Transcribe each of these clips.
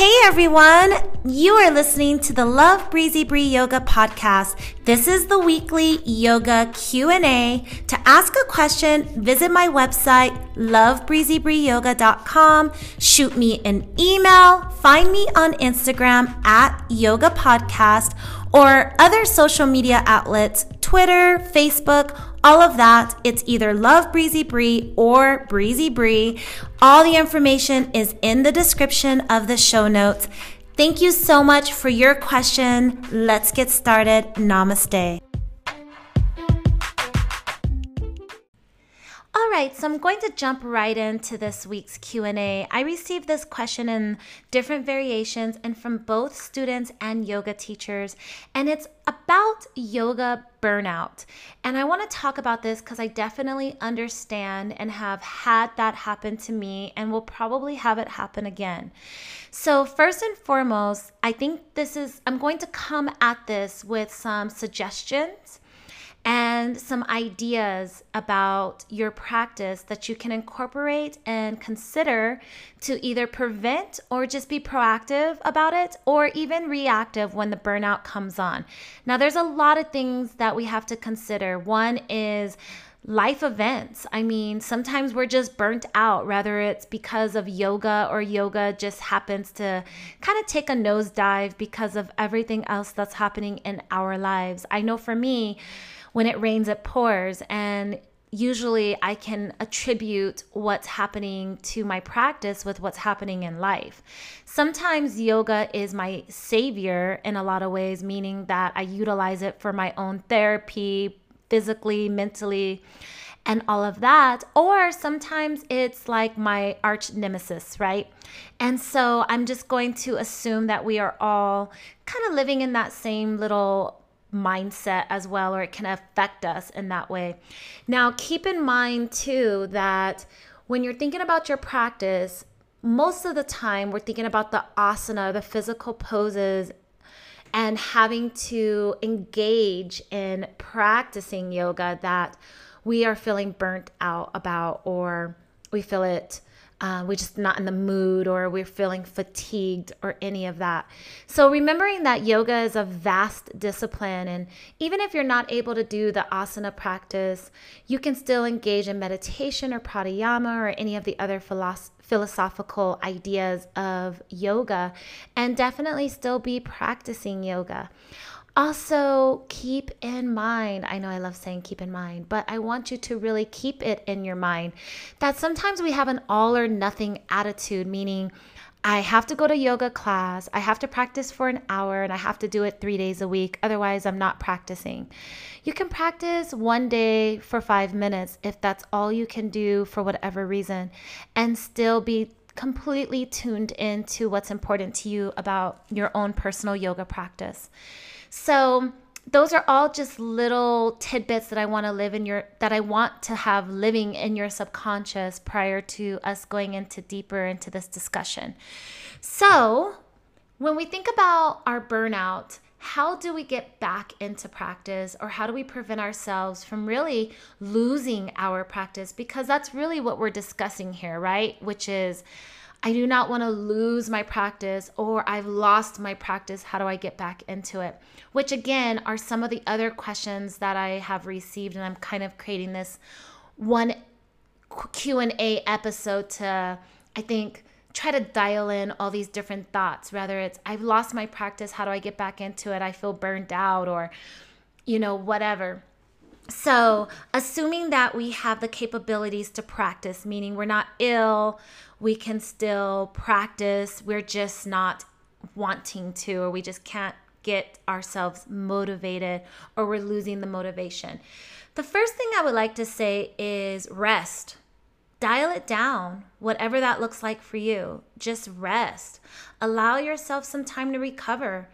Hey everyone, you are listening to the Love Breezy Bree Yoga podcast. This is the weekly yoga Q&A. To ask a question, visit my website lovebreezybreeyoga.com, shoot me an email, find me on Instagram at yoga podcast or other social media outlets, Twitter, Facebook, all of that. It's either Love Breezy Bree or Breezy Bree. All the information is in the description of the show notes. Thank you so much for your question. Let's get started. Namaste. Right, so I'm going to jump right into this week's Q&A. I received this question in different variations and from both students and yoga teachers, and it's about yoga burnout. And I want to talk about this cuz I definitely understand and have had that happen to me and will probably have it happen again. So, first and foremost, I think this is I'm going to come at this with some suggestions and some ideas about your practice that you can incorporate and consider to either prevent or just be proactive about it or even reactive when the burnout comes on. Now, there's a lot of things that we have to consider. One is life events. I mean, sometimes we're just burnt out, whether it's because of yoga or yoga just happens to kind of take a nosedive because of everything else that's happening in our lives. I know for me, when it rains, it pours. And usually I can attribute what's happening to my practice with what's happening in life. Sometimes yoga is my savior in a lot of ways, meaning that I utilize it for my own therapy, physically, mentally, and all of that. Or sometimes it's like my arch nemesis, right? And so I'm just going to assume that we are all kind of living in that same little mindset as well, or it can affect us in that way. Now, keep in mind too that when you're thinking about your practice, most of the time we're thinking about the asana, the physical poses, and having to engage in practicing yoga that we are feeling burnt out about, or we feel it uh, we're just not in the mood or we're feeling fatigued or any of that. So, remembering that yoga is a vast discipline, and even if you're not able to do the asana practice, you can still engage in meditation or pranayama or any of the other philosophical ideas of yoga and definitely still be practicing yoga. Also, keep in mind, I know I love saying keep in mind, but I want you to really keep it in your mind that sometimes we have an all or nothing attitude, meaning I have to go to yoga class, I have to practice for an hour, and I have to do it three days a week. Otherwise, I'm not practicing. You can practice one day for five minutes if that's all you can do for whatever reason, and still be completely tuned into what's important to you about your own personal yoga practice. So, those are all just little tidbits that I want to live in your that I want to have living in your subconscious prior to us going into deeper into this discussion. So, when we think about our burnout, how do we get back into practice or how do we prevent ourselves from really losing our practice because that's really what we're discussing here, right? Which is I do not want to lose my practice or I've lost my practice. How do I get back into it? Which again are some of the other questions that I have received and I'm kind of creating this one Q&A episode to I think try to dial in all these different thoughts whether it's I've lost my practice, how do I get back into it? I feel burned out or you know whatever. So, assuming that we have the capabilities to practice, meaning we're not ill, we can still practice, we're just not wanting to, or we just can't get ourselves motivated, or we're losing the motivation. The first thing I would like to say is rest. Dial it down, whatever that looks like for you. Just rest. Allow yourself some time to recover.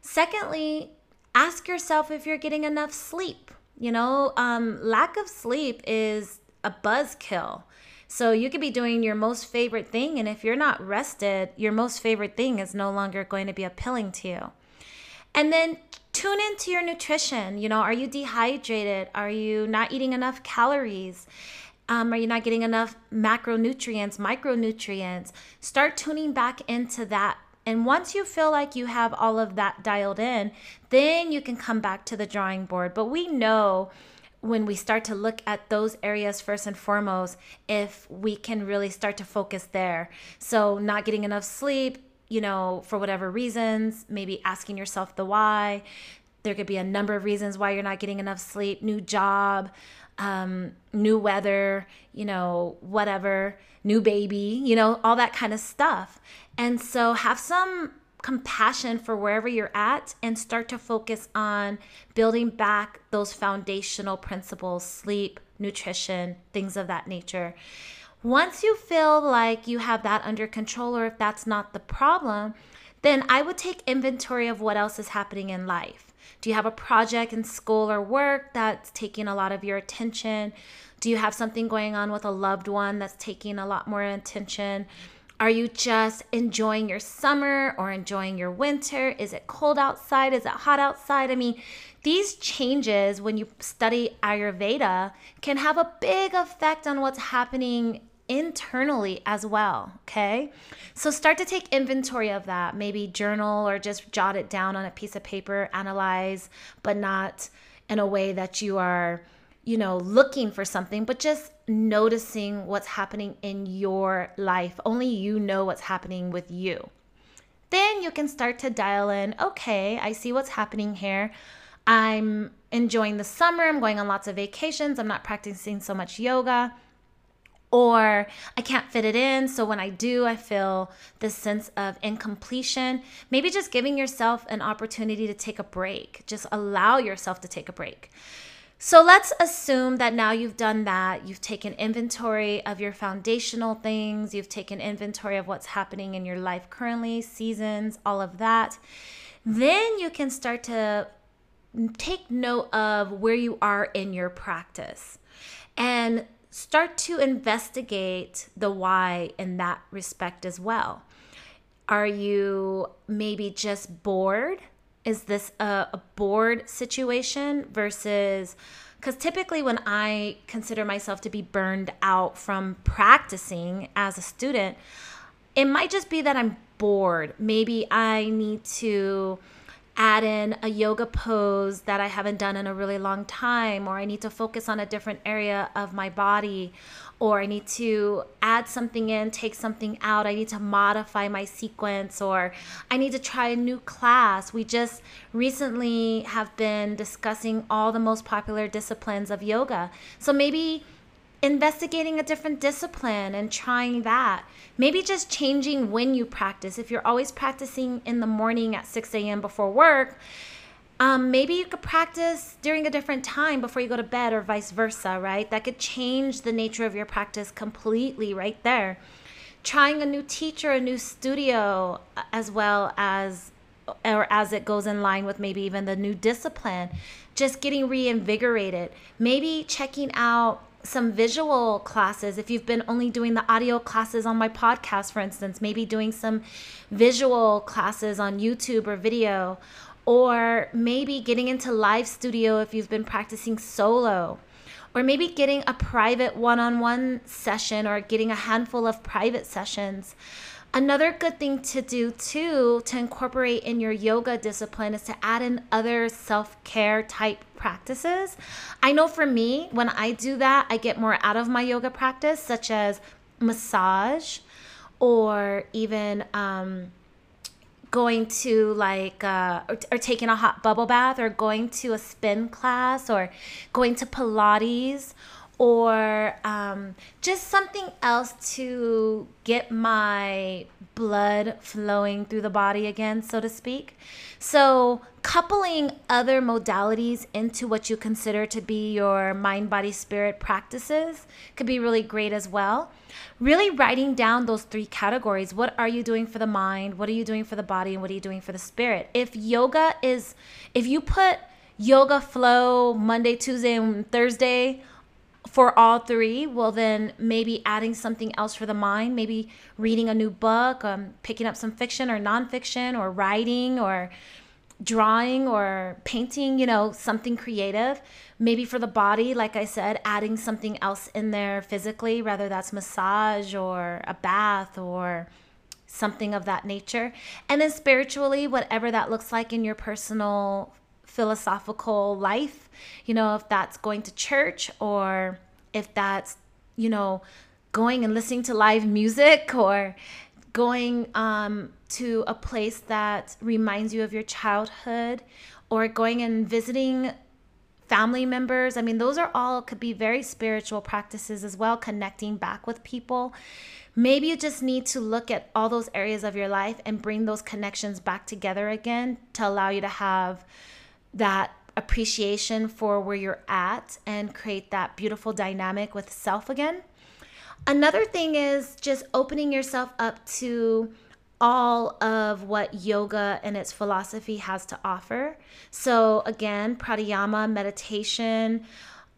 Secondly, ask yourself if you're getting enough sleep. You know, um, lack of sleep is a buzzkill. So you could be doing your most favorite thing, and if you're not rested, your most favorite thing is no longer going to be appealing to you. And then tune into your nutrition. You know, are you dehydrated? Are you not eating enough calories? Um, are you not getting enough macronutrients, micronutrients? Start tuning back into that And once you feel like you have all of that dialed in, then you can come back to the drawing board. But we know when we start to look at those areas first and foremost, if we can really start to focus there. So, not getting enough sleep, you know, for whatever reasons, maybe asking yourself the why. There could be a number of reasons why you're not getting enough sleep, new job, um, new weather, you know, whatever, new baby, you know, all that kind of stuff. And so have some compassion for wherever you're at and start to focus on building back those foundational principles sleep, nutrition, things of that nature. Once you feel like you have that under control, or if that's not the problem, then I would take inventory of what else is happening in life. Do you have a project in school or work that's taking a lot of your attention? Do you have something going on with a loved one that's taking a lot more attention? Are you just enjoying your summer or enjoying your winter? Is it cold outside? Is it hot outside? I mean, these changes when you study Ayurveda can have a big effect on what's happening internally as well. Okay. So start to take inventory of that. Maybe journal or just jot it down on a piece of paper, analyze, but not in a way that you are you know, looking for something, but just noticing what's happening in your life. Only you know what's happening with you. Then you can start to dial in okay, I see what's happening here. I'm enjoying the summer. I'm going on lots of vacations. I'm not practicing so much yoga. Or I can't fit it in. So when I do, I feel this sense of incompletion. Maybe just giving yourself an opportunity to take a break. Just allow yourself to take a break. So let's assume that now you've done that. You've taken inventory of your foundational things, you've taken inventory of what's happening in your life currently, seasons, all of that. Then you can start to take note of where you are in your practice and start to investigate the why in that respect as well. Are you maybe just bored? is this a, a bored situation versus because typically when i consider myself to be burned out from practicing as a student it might just be that i'm bored maybe i need to add in a yoga pose that I haven't done in a really long time, or I need to focus on a different area of my body, or I need to add something in, take something out, I need to modify my sequence, or I need to try a new class. We just recently have been discussing all the most popular disciplines of yoga. So maybe investigating a different discipline and trying that. Maybe just changing when you practice. If you're always practicing in the morning at 6 a.m. before work, um, maybe you could practice during a different time before you go to bed or vice versa, right? That could change the nature of your practice completely right there. Trying a new teacher, a new studio, as well as or as it goes in line with maybe even the new discipline, just getting reinvigorated. Maybe checking out some visual classes. If you've been only doing the audio classes on my podcast for instance maybe doing some visual classes on youtube or video or maybe getting into live studio if you've been practicing solo or maybe getting a private one-on-one session or getting a handful of private sessions Another good thing to do too to incorporate in your yoga discipline is to add in other self care type practices. I know for me, when I do that, I get more out of my yoga practice, such as massage or even um, going to like uh, or, or, taking a hot bubble bath or going to a spin class or going to pilates or um, just something else to get my blood flowing through the body again, so to speak. So, coupling other modalities into what you consider to be your mind, body, spirit practices could be really great as well. Really writing down those three categories. What are you doing for the mind? What are you doing for the body? And what are you doing for the spirit? If yoga is, if you put yoga flow Monday, Tuesday, and Thursday for all three, well, then maybe adding something else for the mind, maybe reading a new book, um, picking up some fiction or nonfiction, or writing, or drawing, or painting, you know, something creative. Maybe for the body, like I said, adding something else in there physically, whether that's massage or a bath or something of that nature. And then spiritually, whatever that looks like in your personal philosophical life, you know, if that's going to church or if that's, you know, going and listening to live music or going um, to a place that reminds you of your childhood or going and visiting family members. I mean, those are all could be very spiritual practices as well, connecting back with people. Maybe you just need to look at all those areas of your life and bring those connections back together again to allow you to have that appreciation for where you're at and create that beautiful dynamic with self again. Another thing is just opening yourself up to all of what yoga and its philosophy has to offer. So, again, pranayama, meditation,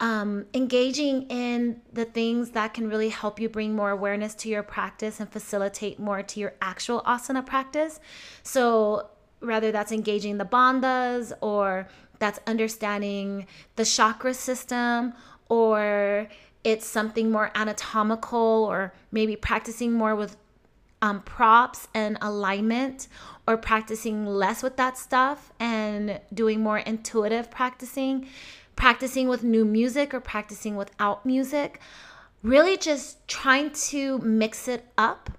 um, engaging in the things that can really help you bring more awareness to your practice and facilitate more to your actual asana practice. So, whether that's engaging the bandhas or that's understanding the chakra system or it's something more anatomical or maybe practicing more with um, props and alignment or practicing less with that stuff and doing more intuitive practicing, practicing with new music or practicing without music, really just trying to mix it up.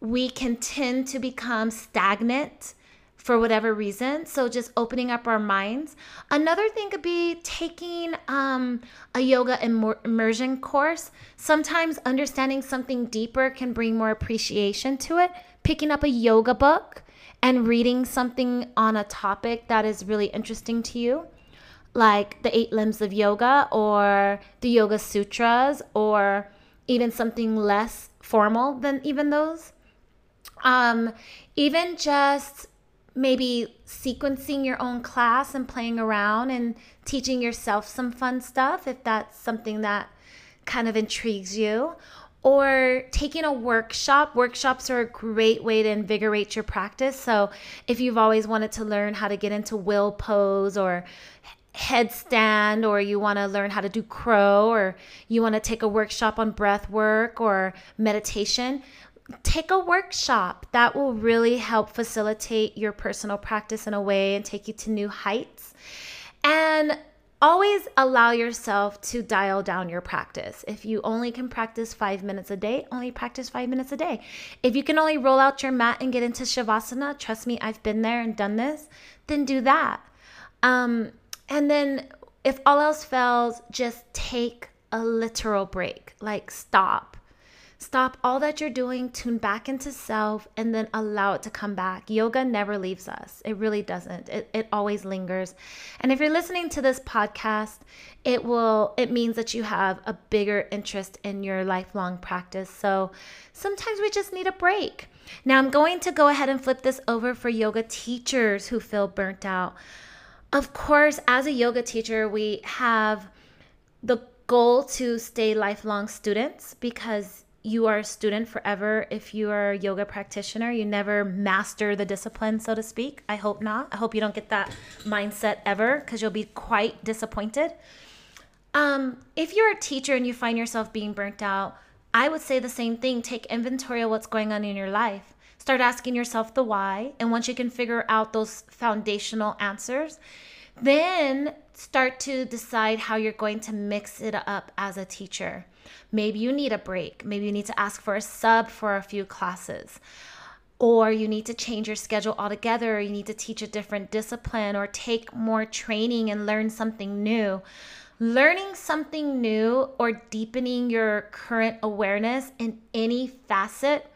We can tend to become stagnant for whatever reason. So just opening up our minds. Another thing could be taking um, a yoga immersion course. Sometimes understanding something deeper can bring more appreciation to it. Picking up a yoga book and reading something on a topic that is really interesting to you, like the eight limbs of yoga or the Yoga Sutras or even something less formal than even those. Um, even just maybe sequencing your own class and playing around and teaching yourself some fun stuff if that's something that kind of intrigues you or taking a workshop. Workshops are a great way to invigorate your practice. So, if you've always wanted to learn how to get into wheel pose or headstand, or you want to learn how to do crow, or you want to take a workshop on breath work or meditation, take a workshop that will really help facilitate your personal practice in a way and take you to new heights. And always allow yourself to dial down your practice. If you only can practice five minutes a day, only practice five minutes a day. If you can only roll out your mat and get into Shavasana, trust me, I've been there and done this, then do that. Um, and then if all else fails, just take a literal break, like stop Stop all that you're doing, tune back into self, and then allow it to come back. Yoga never leaves us. It really doesn't. It, it always lingers. And if you're listening to this podcast, it will it means that you have a bigger interest in your lifelong practice. So sometimes we just need a break. Now I'm going to go ahead and flip this over for yoga teachers who feel burnt out. Of course, as a yoga teacher, we have the goal to stay lifelong students because you are a student forever if you are a yoga practitioner. You never master the discipline, so to speak. I hope not. I hope you don't get that mindset ever because you'll be quite disappointed. Um, if you're a teacher and you find yourself being burnt out, I would say the same thing. Take inventory of what's going on in your life. Start asking yourself the why. And once you can figure out those foundational answers, then start to decide how you're going to mix it up as a teacher. Maybe you need a break. Maybe you need to ask for a sub for a few classes. Or you need to change your schedule altogether. Or you need to teach a different discipline or take more training and learn something new. Learning something new or deepening your current awareness in any facet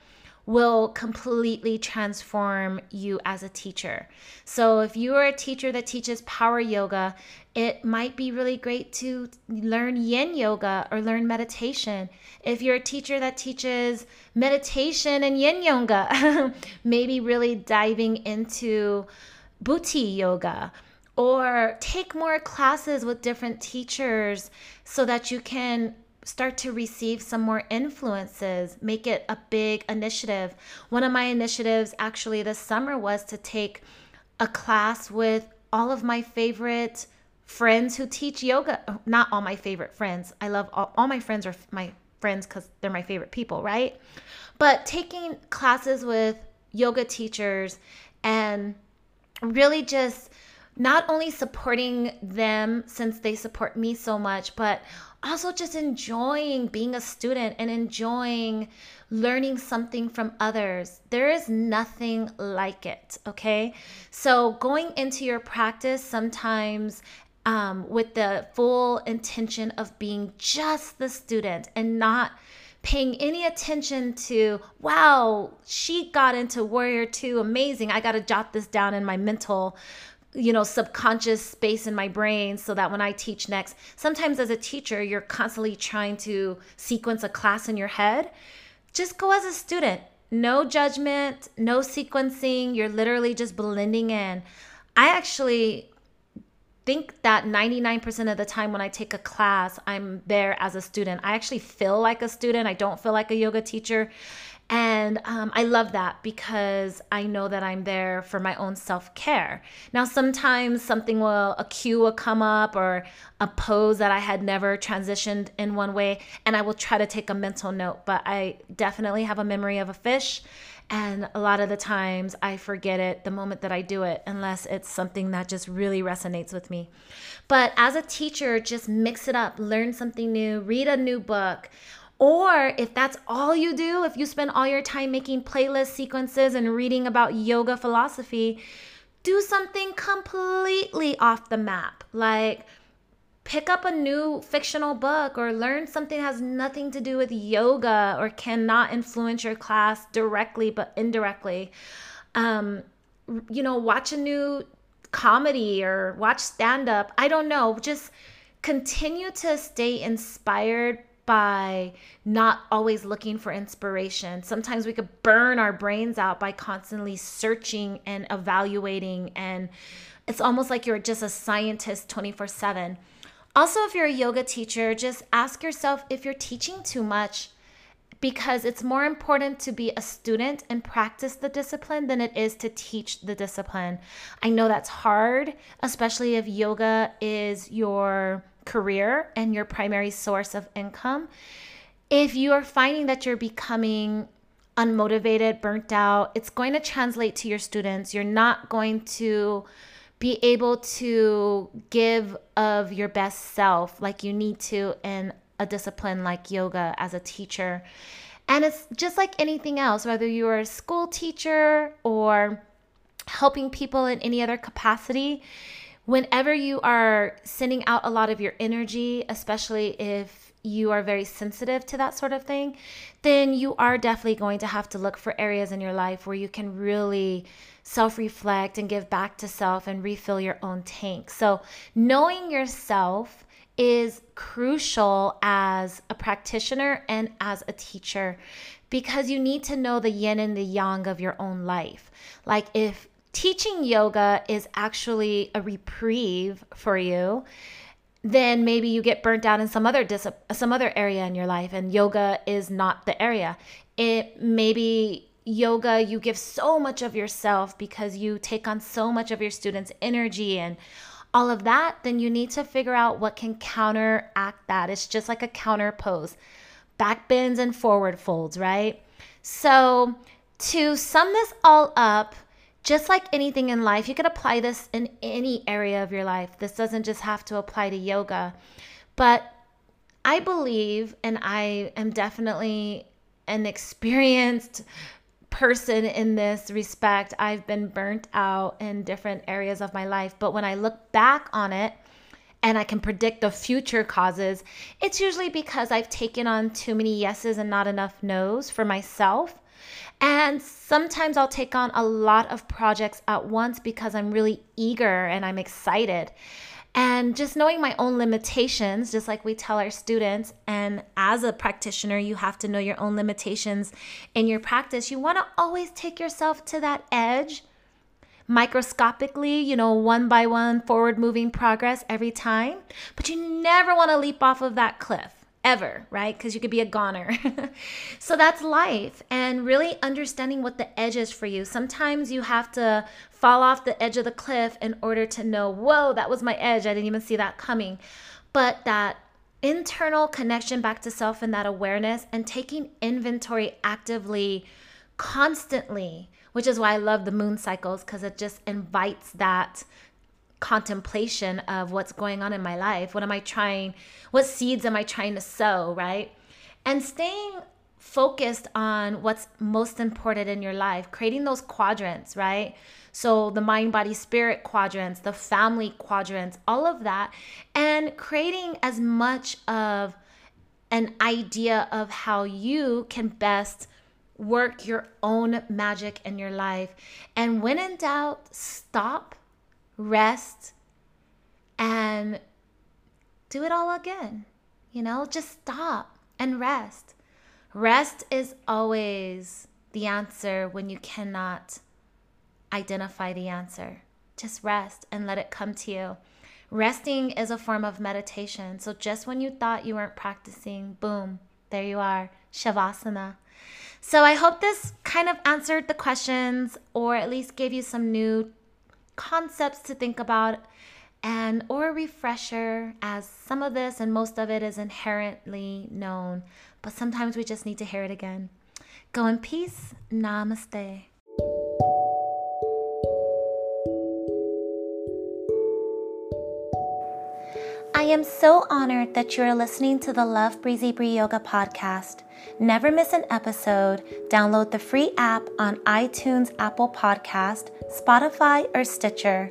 will completely transform you as a teacher. So, if you are a teacher that teaches power yoga, it might be really great to learn yin yoga or learn meditation. If you're a teacher that teaches meditation and yin yoga, maybe really diving into buti yoga or take more classes with different teachers so that you can start to receive some more influences, make it a big initiative. One of my initiatives actually this summer was to take a class with all of my favorite friends who teach yoga. Not all my favorite friends. I love all, all my friends are my friends because they're my favorite people, right? But taking classes with yoga teachers and really just not only supporting them since they support me so much, but also just enjoying being a student and enjoying learning something from others. There is nothing like it, okay? So, going into your practice sometimes um, with the full intention of being just the student and not paying any attention to, wow, she got into Warrior 2, amazing. I got to jot this down in my mental you know, subconscious space in my brain so that when I teach next, sometimes as a teacher, you're constantly trying to sequence a class in your head. Just go as a student. No judgment, no sequencing. You're literally just blending in. I actually think that 99% of the time when I take a class, I'm there as a student. I actually feel like a student. I don't feel like a yoga teacher. And um, I love that because I know that I'm there for my own self care. Now, sometimes something will, a cue will come up or a pose that I had never transitioned in one way, and I will try to take a mental note. But I definitely have a memory of a fish. And a lot of the times I forget it the moment that I do it, unless it's something that just really resonates with me. But as a teacher, just mix it up, learn something new, read a new book or if that's all you do, if you spend all your time making playlist sequences and reading about yoga philosophy, do something completely off the map. Like pick up a new fictional book or learn something that has nothing to do with yoga or cannot influence your class directly but indirectly. Um, you know, watch a new comedy or watch stand up. I don't know. Just continue to stay inspired by not always looking for inspiration. Sometimes we could burn our brains out by constantly searching and evaluating, and it's almost like you're just a scientist 24 7. Also, if you're a yoga teacher, just ask yourself if you're teaching too much because it's more important to be a student and practice the discipline than it is to teach the discipline. I know that's hard, especially if yoga is your career and your primary source of income, if you are finding that you're becoming unmotivated, burnt out, it's going to translate to your students. You're not going to be able to give of your best self like you need to in a discipline like yoga as a teacher. And it's just like anything else, whether you're a school teacher or helping people in any other capacity, whenever you are sending out a lot of your energy, especially if you are very sensitive to that sort of thing, then you are definitely going to have to look for areas in your life where you can really self reflect and give back to self and refill your own tank. So, knowing yourself is crucial as a practitioner and as a teacher because you need to know the yin and the yang of your own life. Like, if teaching yoga is actually a reprieve for you, then maybe you get burnt out in some other dis- some other area in your life and yoga is not the area. It maybe yoga you give so much of yourself because you take on so much of your students' energy and all of that, then you need to figure out what can counteract that. It's just like a counter pose. Back bends and forward folds, right? So, to sum this all up, just like anything in life, you can apply this in any area of your life. This doesn't just have to apply to yoga. But I believe, and I am definitely an experienced person in this respect. I've been burnt out in different areas of my life. But when I look back on it, and I can predict the future causes, it's usually because I've taken on too many yeses and not enough nos for myself. And sometimes I'll take on a lot of projects at once because I'm really eager and I'm excited. And just knowing my own limitations, just like we tell our students, and as a practitioner, you have to know your own limitations in your practice. You want to always take yourself to that edge microscopically, you know, one by one forward moving progress every time, but you never want to leap off of that cliff ever, right? Because you could be a goner. so that's life and really understanding what the edge is for you. Sometimes you have to fall off the edge of the cliff in order to know, whoa, that was my edge. I didn't even see that coming. But that internal connection back to self and that awareness and taking inventory actively, constantly, which is why I love the moon cycles because it just invites that contemplation of what's going on in my life. What am I trying? What seeds am I trying to sow, right? And staying focused on what's most important in your life, creating those quadrants, right? So, the mind, body, spirit quadrants, the family quadrants, all of that, and creating as much of an idea of how you can best work your own magic in your life. And when in doubt, stop, rest, and do it all again. You know, just stop and rest. Rest is always the answer when you cannot identify the answer. Just rest and let it come to you. Resting is a form of meditation. So just when you thought you weren't practicing, boom, there you are, Shavasana. So I hope this kind of answered the questions or at least gave you some new concepts to think about and or a refresher as some of this and most of it is inherently known but sometimes we just need to hear it again. Go in peace. Namaste I am so honored that you are listening to the Love Breezy Bree Yoga podcast. Never miss an episode. Download the free app on iTunes, Apple Podcast, Spotify, or Stitcher.